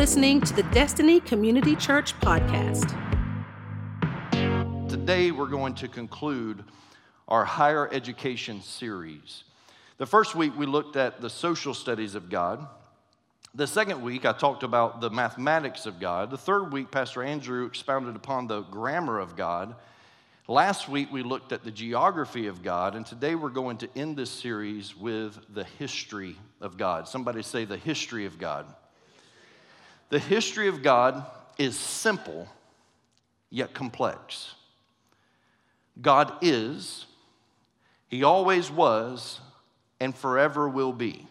listening to the Destiny Community Church podcast. Today, we're going to conclude our higher education series. The first week, we looked at the social studies of God. The second week, I talked about the mathematics of God. The third week, Pastor Andrew expounded upon the grammar of God. Last week, we looked at the geography of God, and today we're going to end this series with the history of God. Somebody say, the history of God. The history of God is simple, yet complex. God is, He always was, and forever will be.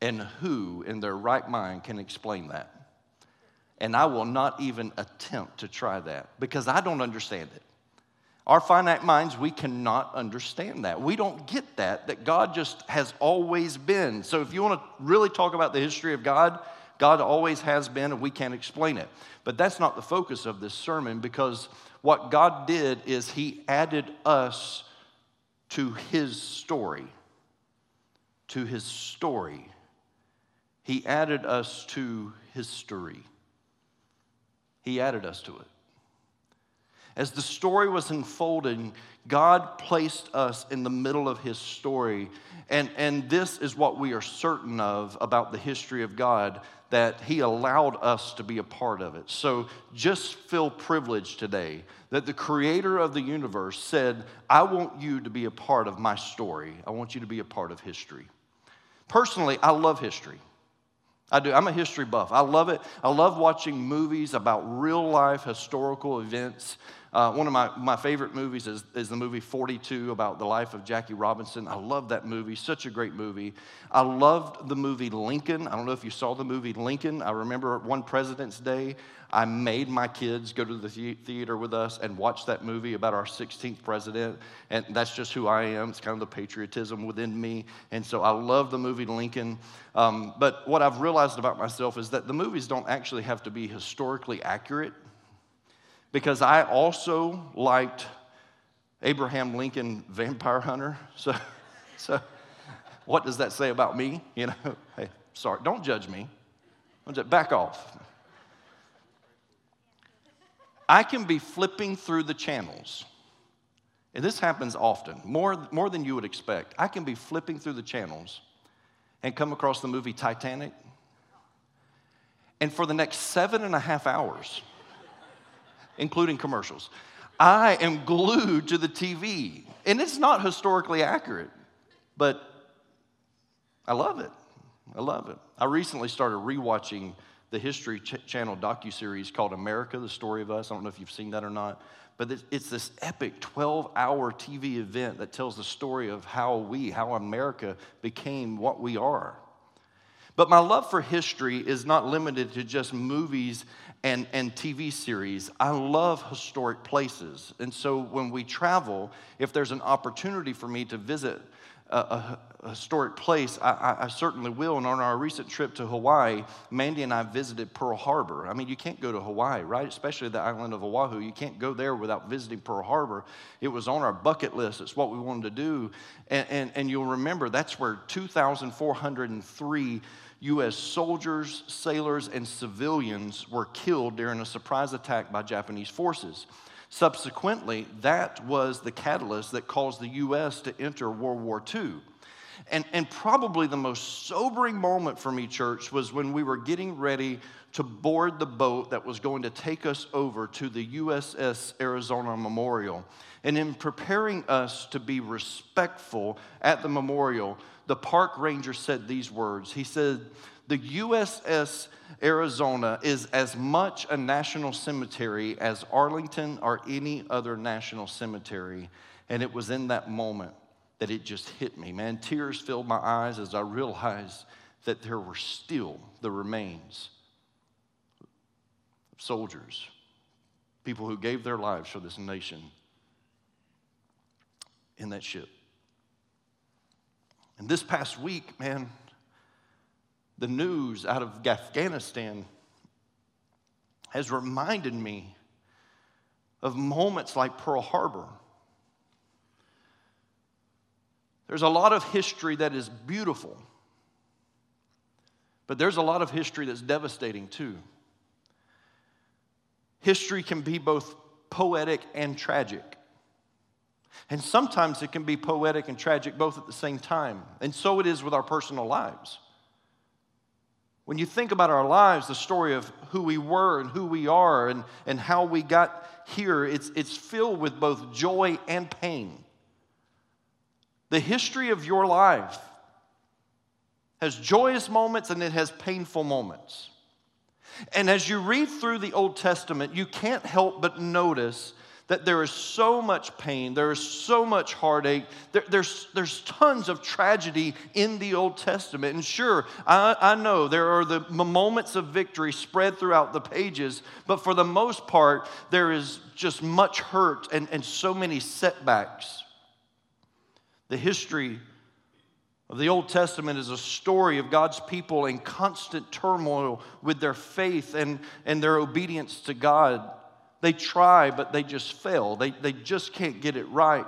And who in their right mind can explain that? And I will not even attempt to try that because I don't understand it. Our finite minds, we cannot understand that. We don't get that, that God just has always been. So, if you want to really talk about the history of God, God always has been, and we can't explain it. But that's not the focus of this sermon because what God did is He added us to His story. To His story. He added us to history. He added us to it. As the story was unfolding, God placed us in the middle of his story. And, and this is what we are certain of about the history of God that he allowed us to be a part of it. So just feel privileged today that the creator of the universe said, I want you to be a part of my story. I want you to be a part of history. Personally, I love history. I do. I'm a history buff. I love it. I love watching movies about real life historical events. Uh, one of my, my favorite movies is, is the movie 42 about the life of Jackie Robinson. I love that movie, such a great movie. I loved the movie Lincoln. I don't know if you saw the movie Lincoln. I remember one President's Day, I made my kids go to the theater with us and watch that movie about our 16th president. And that's just who I am. It's kind of the patriotism within me. And so I love the movie Lincoln. Um, but what I've realized about myself is that the movies don't actually have to be historically accurate because I also liked Abraham Lincoln Vampire Hunter. So, so what does that say about me? You know, hey, sorry, don't judge me. Back off. I can be flipping through the channels, and this happens often, more, more than you would expect. I can be flipping through the channels and come across the movie Titanic, and for the next seven and a half hours, including commercials. I am glued to the TV. And it's not historically accurate, but I love it. I love it. I recently started rewatching the History Ch- Channel docu-series called America, the Story of Us. I don't know if you've seen that or not, but it's this epic 12-hour TV event that tells the story of how we, how America became what we are. But my love for history is not limited to just movies and, and TV series. I love historic places. And so when we travel, if there's an opportunity for me to visit a, a, a historic place, I, I, I, certainly will. And on our recent trip to Hawaii, Mandy and I visited Pearl Harbor. I mean, you can't go to Hawaii, right? Especially the island of Oahu. You can't go there without visiting Pearl Harbor. It was on our bucket list. It's what we wanted to do. And, and, and you'll remember that's where 2,403 U.S. soldiers, sailors, and civilians were killed during a surprise attack by Japanese forces. Subsequently, that was the catalyst that caused the U.S. to enter World War II. And, and probably the most sobering moment for me, church, was when we were getting ready to board the boat that was going to take us over to the USS Arizona Memorial. And in preparing us to be respectful at the memorial, the park ranger said these words. He said, The USS Arizona is as much a national cemetery as Arlington or any other national cemetery. And it was in that moment that it just hit me. Man, tears filled my eyes as I realized that there were still the remains of soldiers, people who gave their lives for this nation in that ship. And this past week, man, the news out of Afghanistan has reminded me of moments like Pearl Harbor. There's a lot of history that is beautiful, But there's a lot of history that's devastating too. History can be both poetic and tragic. And sometimes it can be poetic and tragic both at the same time. And so it is with our personal lives. When you think about our lives, the story of who we were and who we are and, and how we got here, it's, it's filled with both joy and pain. The history of your life has joyous moments and it has painful moments. And as you read through the Old Testament, you can't help but notice that there is so much pain, there is so much heartache, there, there's, there's tons of tragedy in the Old Testament. And sure, I, I know there are the moments of victory spread throughout the pages, but for the most part, there is just much hurt and, and so many setbacks. The history of the Old Testament is a story of God's people in constant turmoil with their faith and, and their obedience to God. They try, but they just fail. They, they just can't get it right.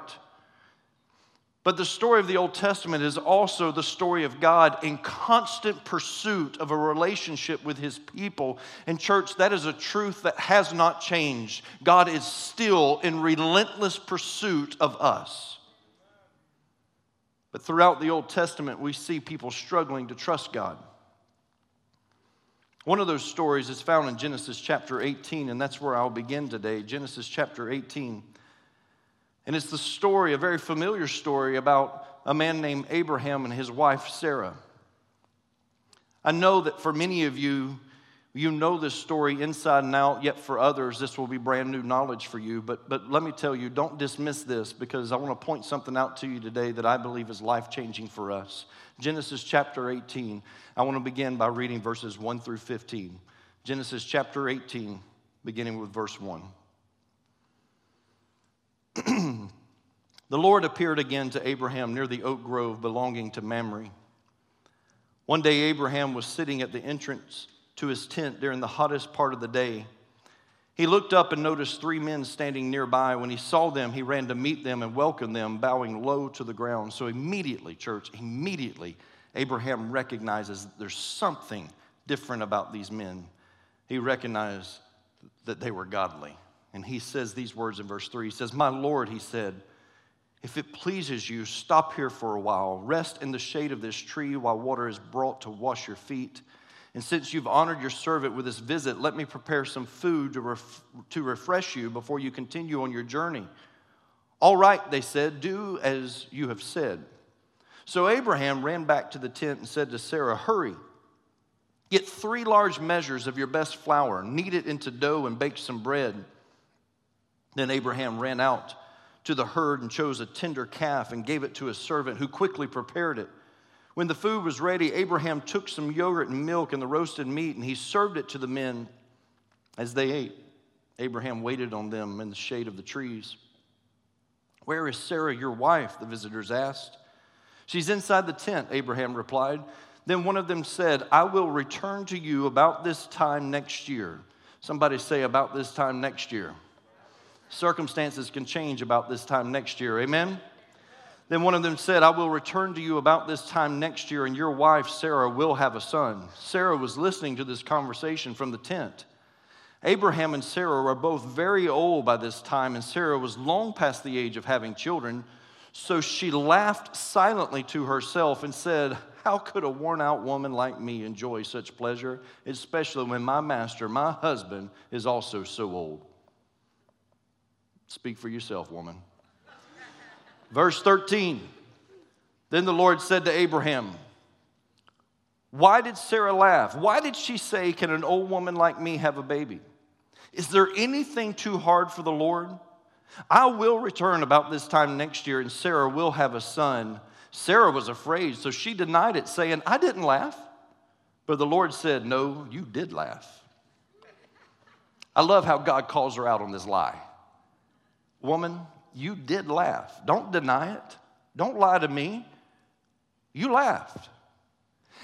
But the story of the Old Testament is also the story of God in constant pursuit of a relationship with his people. And, church, that is a truth that has not changed. God is still in relentless pursuit of us. But throughout the Old Testament, we see people struggling to trust God. One of those stories is found in Genesis chapter 18, and that's where I'll begin today. Genesis chapter 18. And it's the story, a very familiar story about a man named Abraham and his wife Sarah. I know that for many of you, you know this story inside and out, yet for others, this will be brand new knowledge for you. But, but let me tell you, don't dismiss this because I want to point something out to you today that I believe is life changing for us. Genesis chapter 18. I want to begin by reading verses 1 through 15. Genesis chapter 18, beginning with verse 1. the Lord appeared again to Abraham near the oak grove belonging to Mamre. One day, Abraham was sitting at the entrance to his tent during the hottest part of the day. He looked up and noticed three men standing nearby. When he saw them, he ran to meet them and welcomed them, bowing low to the ground. So immediately, church, immediately, Abraham recognizes there's something different about these men. He recognized that they were godly. And he says these words in verse 3. He says, My Lord, he said, if it pleases you, stop here for a while. Rest in the shade of this tree while water is brought to wash your feet. And since you've honored your servant with this visit, let me prepare some food to, ref- to refresh you before you continue on your journey. All right, they said, do as you have said. So Abraham ran back to the tent and said to Sarah, Hurry, get three large measures of your best flour, knead it into dough, and bake some bread. Then Abraham ran out to the herd and chose a tender calf and gave it to his servant, who quickly prepared it. When the food was ready, Abraham took some yogurt and milk and the roasted meat, and he served it to the men as they ate. Abraham waited on them in the shade of the trees. Where is Sarah, your wife? The visitors asked. She's inside the tent, Abraham replied. Then one of them said, I will return to you about this time next year. Somebody say, about this time next year. Circumstances can change about this time next year. Amen? Then one of them said, I will return to you about this time next year, and your wife, Sarah, will have a son. Sarah was listening to this conversation from the tent. Abraham and Sarah were both very old by this time, and Sarah was long past the age of having children. So she laughed silently to herself and said, How could a worn out woman like me enjoy such pleasure, especially when my master, my husband, is also so old? Speak for yourself, woman. Verse 13 Then the Lord said to Abraham, Why did Sarah laugh? Why did she say, Can an old woman like me have a baby? Is there anything too hard for the Lord? I will return about this time next year, and Sarah will have a son. Sarah was afraid, so she denied it, saying, I didn't laugh. But the Lord said, No, you did laugh. I love how God calls her out on this lie. Woman, you did laugh. Don't deny it. Don't lie to me. You laughed.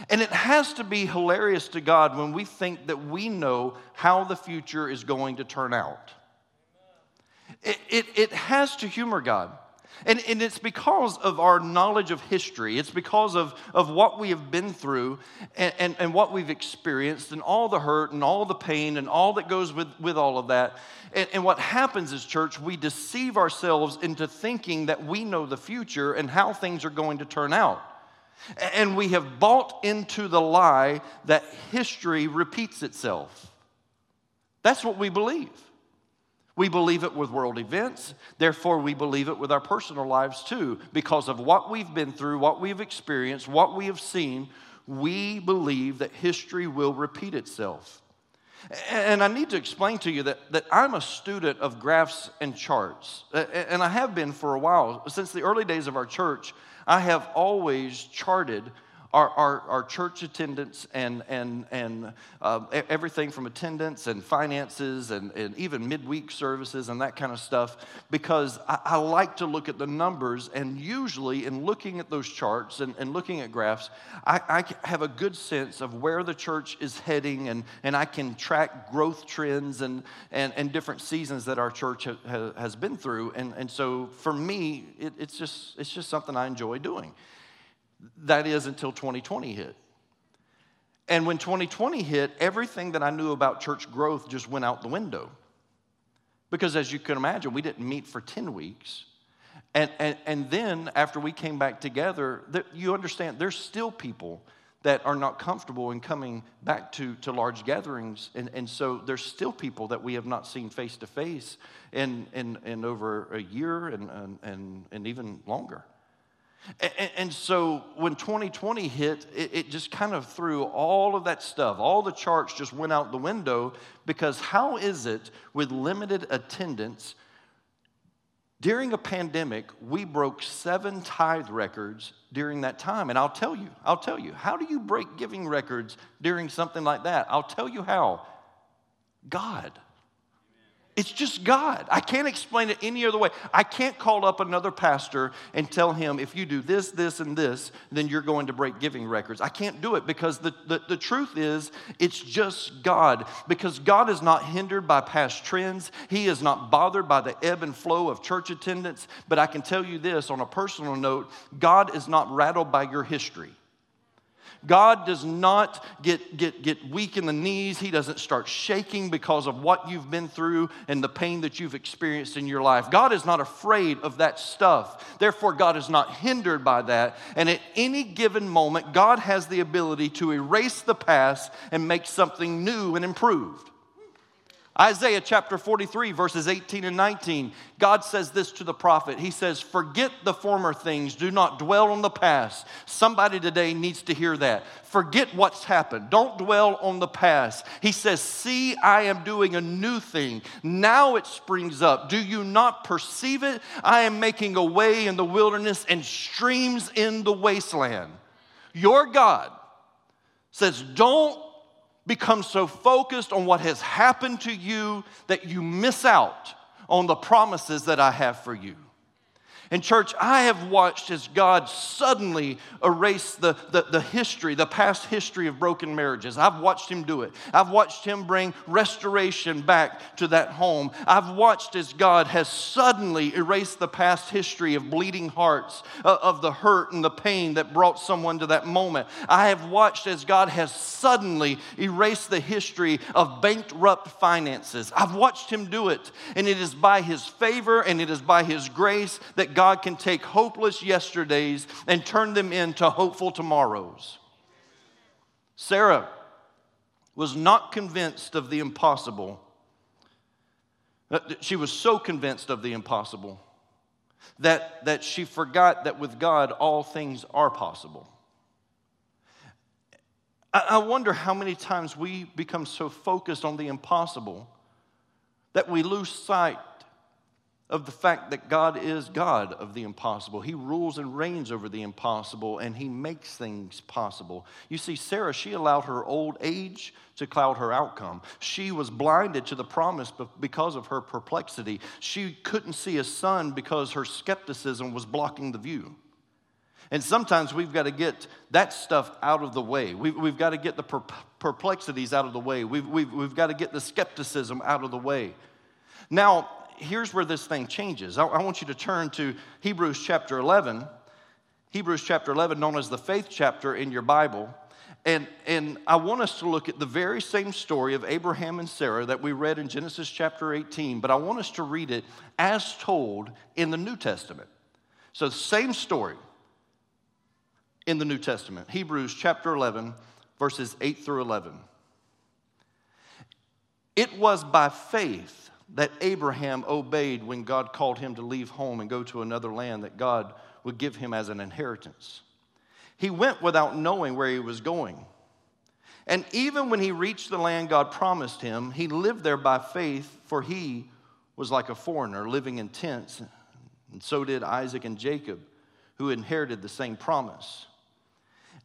And it has to be hilarious to God when we think that we know how the future is going to turn out. It, it, it has to humor God. And, and it's because of our knowledge of history. It's because of, of what we have been through and, and, and what we've experienced and all the hurt and all the pain and all that goes with, with all of that. And, and what happens is, church, we deceive ourselves into thinking that we know the future and how things are going to turn out. And we have bought into the lie that history repeats itself. That's what we believe. We believe it with world events, therefore, we believe it with our personal lives too. Because of what we've been through, what we've experienced, what we have seen, we believe that history will repeat itself. And I need to explain to you that, that I'm a student of graphs and charts, and I have been for a while. Since the early days of our church, I have always charted our, our, our church attendance and, and, and uh, everything from attendance and finances and, and even midweek services and that kind of stuff because I, I, like to look at the numbers. And usually, in looking at those charts and, and looking at graphs, I, I have a good sense of where the church is heading and, and I can track growth trends and, and, and different seasons that our church ha, has been through. And, and so for me, it, it's, just, it's just something I enjoy doing. That is until 2020 hit. And when 2020 hit, everything that I knew about church growth just went out the window. Because as you can imagine, we didn't meet for 10 weeks. And, and, and then after we came back together, you understand there's still people that are not comfortable in coming back to, to large gatherings. And, and so there's still people that we have not seen face to face in, in, over a year and, and, and even longer. And, and, so when 2020 hit, it, it just kind of threw all of that stuff. All the charts just went out the window because how is it with limited attendance? During a pandemic, we broke seven tithe records during that time. And I'll tell you, I'll tell you, how do you break giving records during something like that? I'll tell you how God. It's just God. I can't explain it any other way. I can't call up another pastor and tell him, if you do this, this, and this, then you're going to break giving records. I can't do it because the, the, the truth is, it's just God. Because God is not hindered by past trends, He is not bothered by the ebb and flow of church attendance. But I can tell you this on a personal note God is not rattled by your history. God does not get, get, get weak in the knees. He doesn't start shaking because of what you've been through and the pain that you've experienced in your life. God is not afraid of that stuff. Therefore, God is not hindered by that. And at any given moment, God has the ability to erase the past and make something new and improved. Isaiah chapter 43, verses 18 and 19, God says this to the prophet. He says, Forget the former things, do not dwell on the past. Somebody today needs to hear that. Forget what's happened, don't dwell on the past. He says, See, I am doing a new thing. Now it springs up. Do you not perceive it? I am making a way in the wilderness and streams in the wasteland. Your God says, Don't become so focused on what has happened to you that you miss out on the promises that I have for you. And, church, I have watched as God suddenly erased the, the, the, history, the past history of broken marriages. I've watched Him do it. I've watched Him bring restoration back to that home. I've watched as God has suddenly erased the past history of bleeding hearts, uh, of the hurt and the pain that brought someone to that moment. I have watched as God has suddenly erased the history of bankrupt finances. I've watched Him do it. And it is by His favor and it is by His grace that God God can take hopeless yesterdays and turn them into hopeful tomorrows. Sarah was not convinced of the impossible. Uh, she was so convinced of the impossible that, that she forgot that with God all things are possible. I, I wonder how many times we become so focused on the impossible that we lose sight of the fact that God is God of the impossible. He rules and reigns over the impossible and he makes things possible. You see, Sarah, she allowed her old age to cloud her outcome. She was blinded to the promise because of her perplexity. She couldn't see a son because her skepticism was blocking the view. And sometimes we've got to get that stuff out of the way. We've, we've got to get the perplexities out of the way. We've, we've, we've got to get the skepticism out of the way. Now, here's where this thing changes. I, I want you to turn to Hebrews chapter 11. Hebrews chapter 11, known as the faith chapter in your Bible. And, and I want us to look at the very same story of Abraham and Sarah that we read in Genesis chapter 18, but I want us to read it as told in the New Testament. So, the same story in the New Testament. Hebrews chapter 11, verses 8 through 11. It was by faith that Abraham obeyed when God called him to leave home and go to another land that God would give him as an inheritance. He went without knowing where he was going. And even when he reached the land God promised him, he lived there by faith, for he was like a foreigner living in tents. And so did Isaac and Jacob, who inherited the same promise.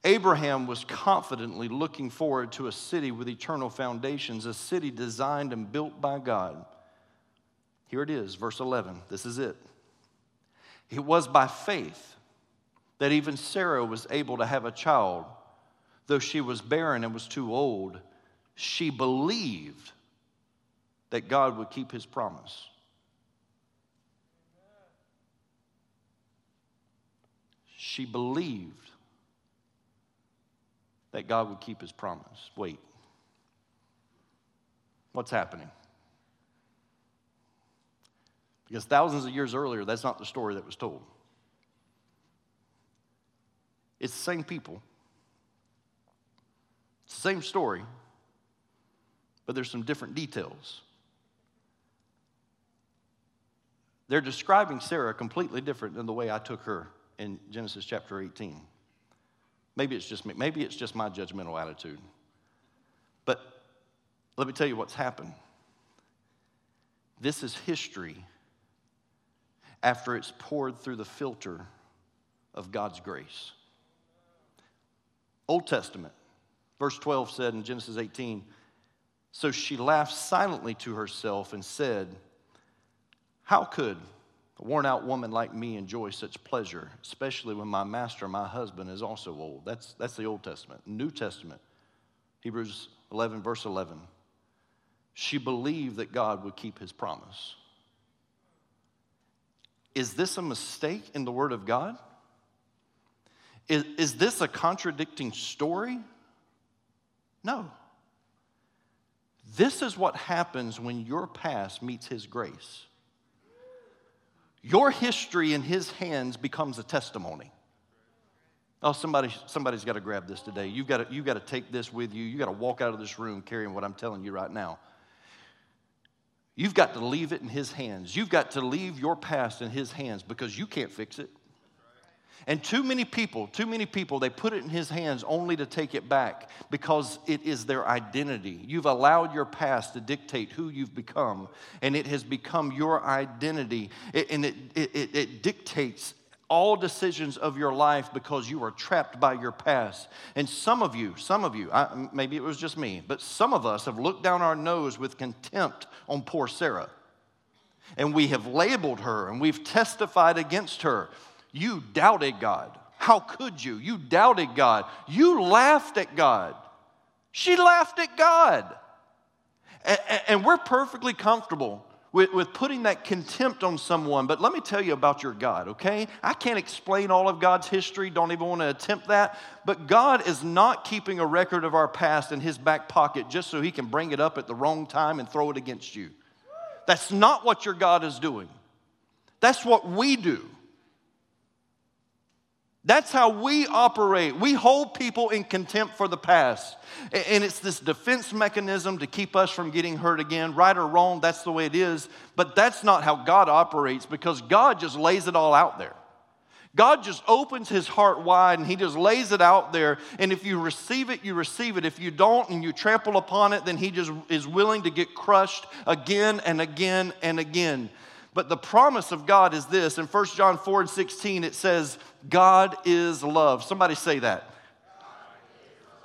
Abraham was confidently looking forward to a city with eternal foundations, a city designed and built by God. Here it is, verse 11. This is it. It was by faith that even Sarah was able to have a child, though she was barren and was too old. She believed that God would keep his promise. She believed that God would keep his promise. Wait. What's happening? Because thousands of years earlier, that's not the story that was told. It's the same people, it's the same story, but there's some different details. They're describing Sarah completely different than the way I took her in Genesis chapter 18. Maybe it's just me. Maybe it's just my judgmental attitude. But let me tell you what's happened. This is history after it's poured through the filter of God's grace. Old Testament, verse 12 said in Genesis 18, So she laughed silently to herself and said, How could a worn out woman like me enjoy such pleasure, especially when my master, my husband, is also old? That's, that's the Old Testament. New Testament, Hebrews 11, verse 11. She believed that God would keep his promise. Is this a mistake in the Word of God? Is, is this a contradicting story? No. This is what happens when your past meets His grace. Your history in His hands becomes a testimony. Oh, somebody, somebody's got to grab this today. You've got you've got to take this with you. You've got to walk out of this room carrying what I'm telling you right now. You've got to leave it in His hands. You've got to leave your past in His hands because you can't fix it. And too many people, too many people, they put it in his hands only to take it back because it is their identity. You've allowed your past to dictate who you've become, and it has become your identity. and it, it, it dictates all decisions of your life because you are trapped by your past. And some of you, some of you, I, maybe it was just me, but some of us have looked down our nose with contempt on poor Sarah. And we have labeled her and we've testified against her. You doubted God. How could you? You doubted God. You laughed at God. She laughed at God. And, and we're perfectly comfortable with, with putting that contempt on someone. But let me tell you about your God, okay? I can't explain all of God's history, don't even want to attempt that. But God is not keeping a record of our past in his back pocket just so he can bring it up at the wrong time and throw it against you. That's not what your God is doing. That's what we do. That's how we operate. We hold people in contempt for the past. And it's this defense mechanism to keep us from getting hurt again. Right or wrong, that's the way it is. But that's not how God operates because God just lays it all out there. God just opens his heart wide and he just lays it out there. And if you receive it, you receive it. If you don't and you trample upon it, then he just is willing to get crushed again and again and again. But the promise of God is this in 1 John 4 and 16, it says, God is love. Somebody say that.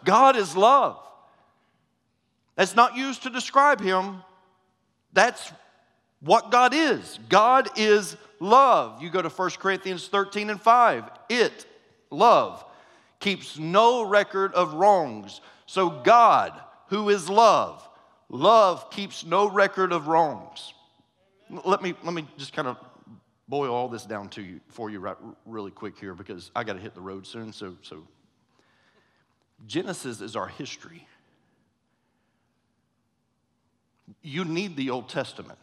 God is love. That's not used to describe Him, that's what God is. God is love. You go to 1 Corinthians 13 and 5. It, love, keeps no record of wrongs. So God, who is love, love keeps no record of wrongs. let me, let me just kind of boil all this down to you for you right, really quick here because I got to hit the road soon. So, so Genesis is our history. You need the Old Testament.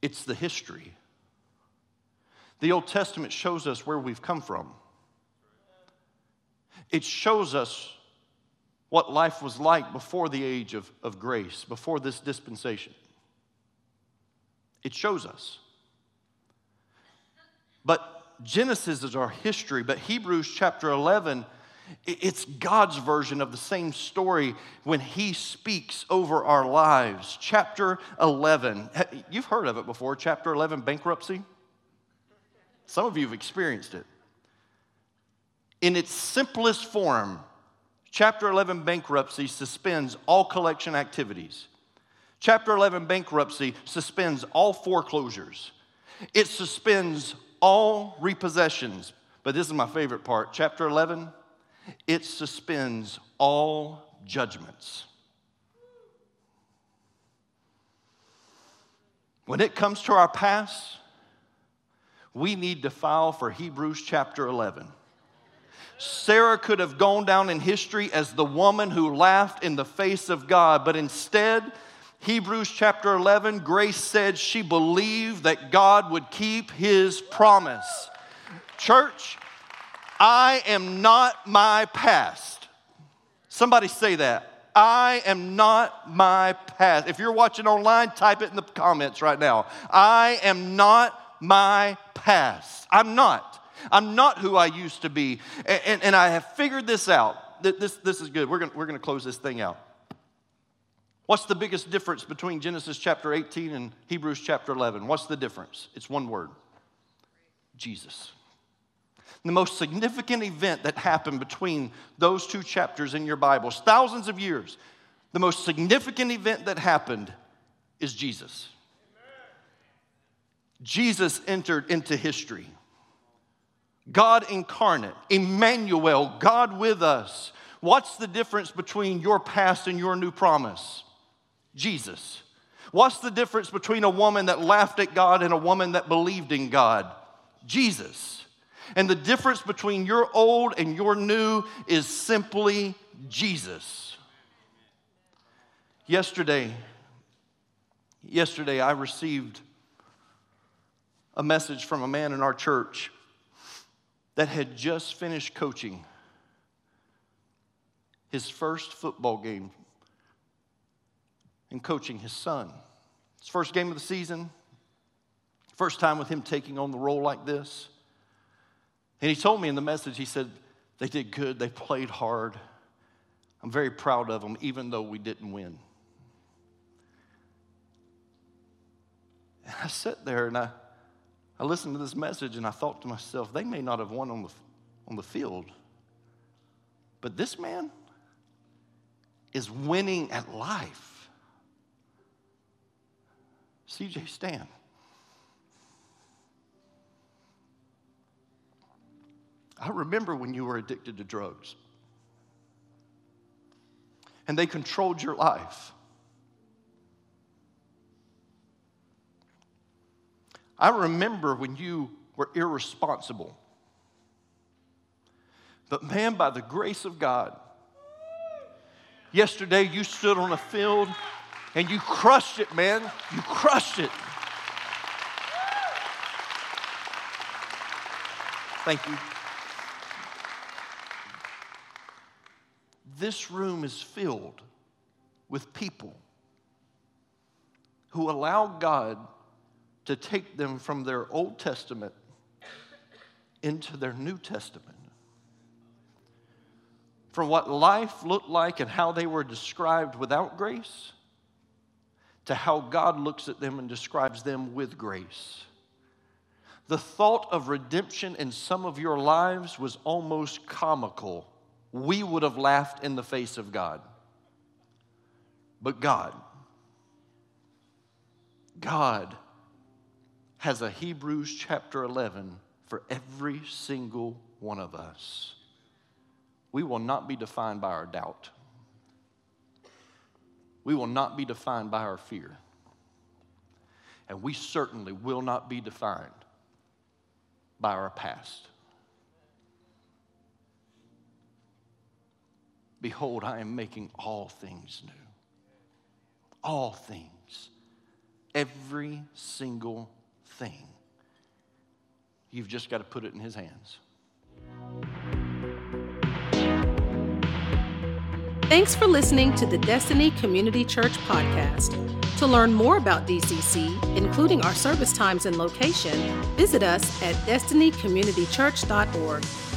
It's the history. The Old Testament shows us where we've come from. It shows us what life was like before the age of, of grace, before this dispensation. It shows us. But Genesis is our history, but Hebrews chapter 11, it's God's version of the same story when He speaks over our lives. Chapter 11, you've heard of it before, chapter 11, bankruptcy. Some of you have experienced it. In its simplest form, chapter 11, bankruptcy suspends all collection activities. Chapter 11, bankruptcy suspends all foreclosures. It suspends all repossessions. But this is my favorite part. Chapter 11, it suspends all judgments. When it comes to our past, we need to file for Hebrews chapter 11. Sarah could have gone down in history as the woman who laughed in the face of God, but instead, Hebrews chapter 11, Grace said she believed that God would keep his promise. Church, I am not my past. Somebody say that. I am not my past. If you're watching online, type it in the comments right now. I am not my past. I'm not. I'm not who I used to be. And, and, and I have figured this out. This, this is good. We're going we're going to close this thing out. What's the biggest difference between Genesis chapter 18 and Hebrews chapter 11? What's the difference? It's one word Jesus. The most significant event that happened between those two chapters in your Bibles, thousands of years, the most significant event that happened is Jesus. Jesus entered into history. God incarnate, Emmanuel, God with us. What's the difference between your past and your new promise? Jesus. What's the difference between a woman that laughed at God and a woman that believed in God? Jesus. And the difference between your old and your new is simply Jesus. Yesterday, yesterday I received a message from a man in our church that had just finished coaching his first football game and coaching his son. His first game of the season, first time with him taking on the role like this. And he told me in the message, he said, they did good, they played hard. I'm very proud of them, even though we didn't win. And I sat there and I, I listened to this message and I thought to myself, they may not have won on the, on the field, but this man is winning at life. CJ Stan. I remember when you were addicted to drugs and they controlled your life. I remember when you were irresponsible. But man, by the grace of God, yesterday you stood on a field and you crushed it, man. You crushed it. Thank you. This room is filled with people who allow God to take them from their Old Testament into their New Testament. From what life looked like and how they were described without grace to how God looks at them and describes them with grace. The thought of redemption in some of your lives was almost comical. We would have laughed in the face of God. But God, God has a Hebrews chapter 11 for every single one of us. We will not be defined by our doubt. We will not be defined by our fear. And we certainly will not be defined by our past. Behold, I am making all things new. All things. Every single thing. You've just got to put it in His hands. Thanks for listening to the Destiny Community Church podcast. To learn more about DCC, including our service times and location, visit us at destinycommunitychurch.org.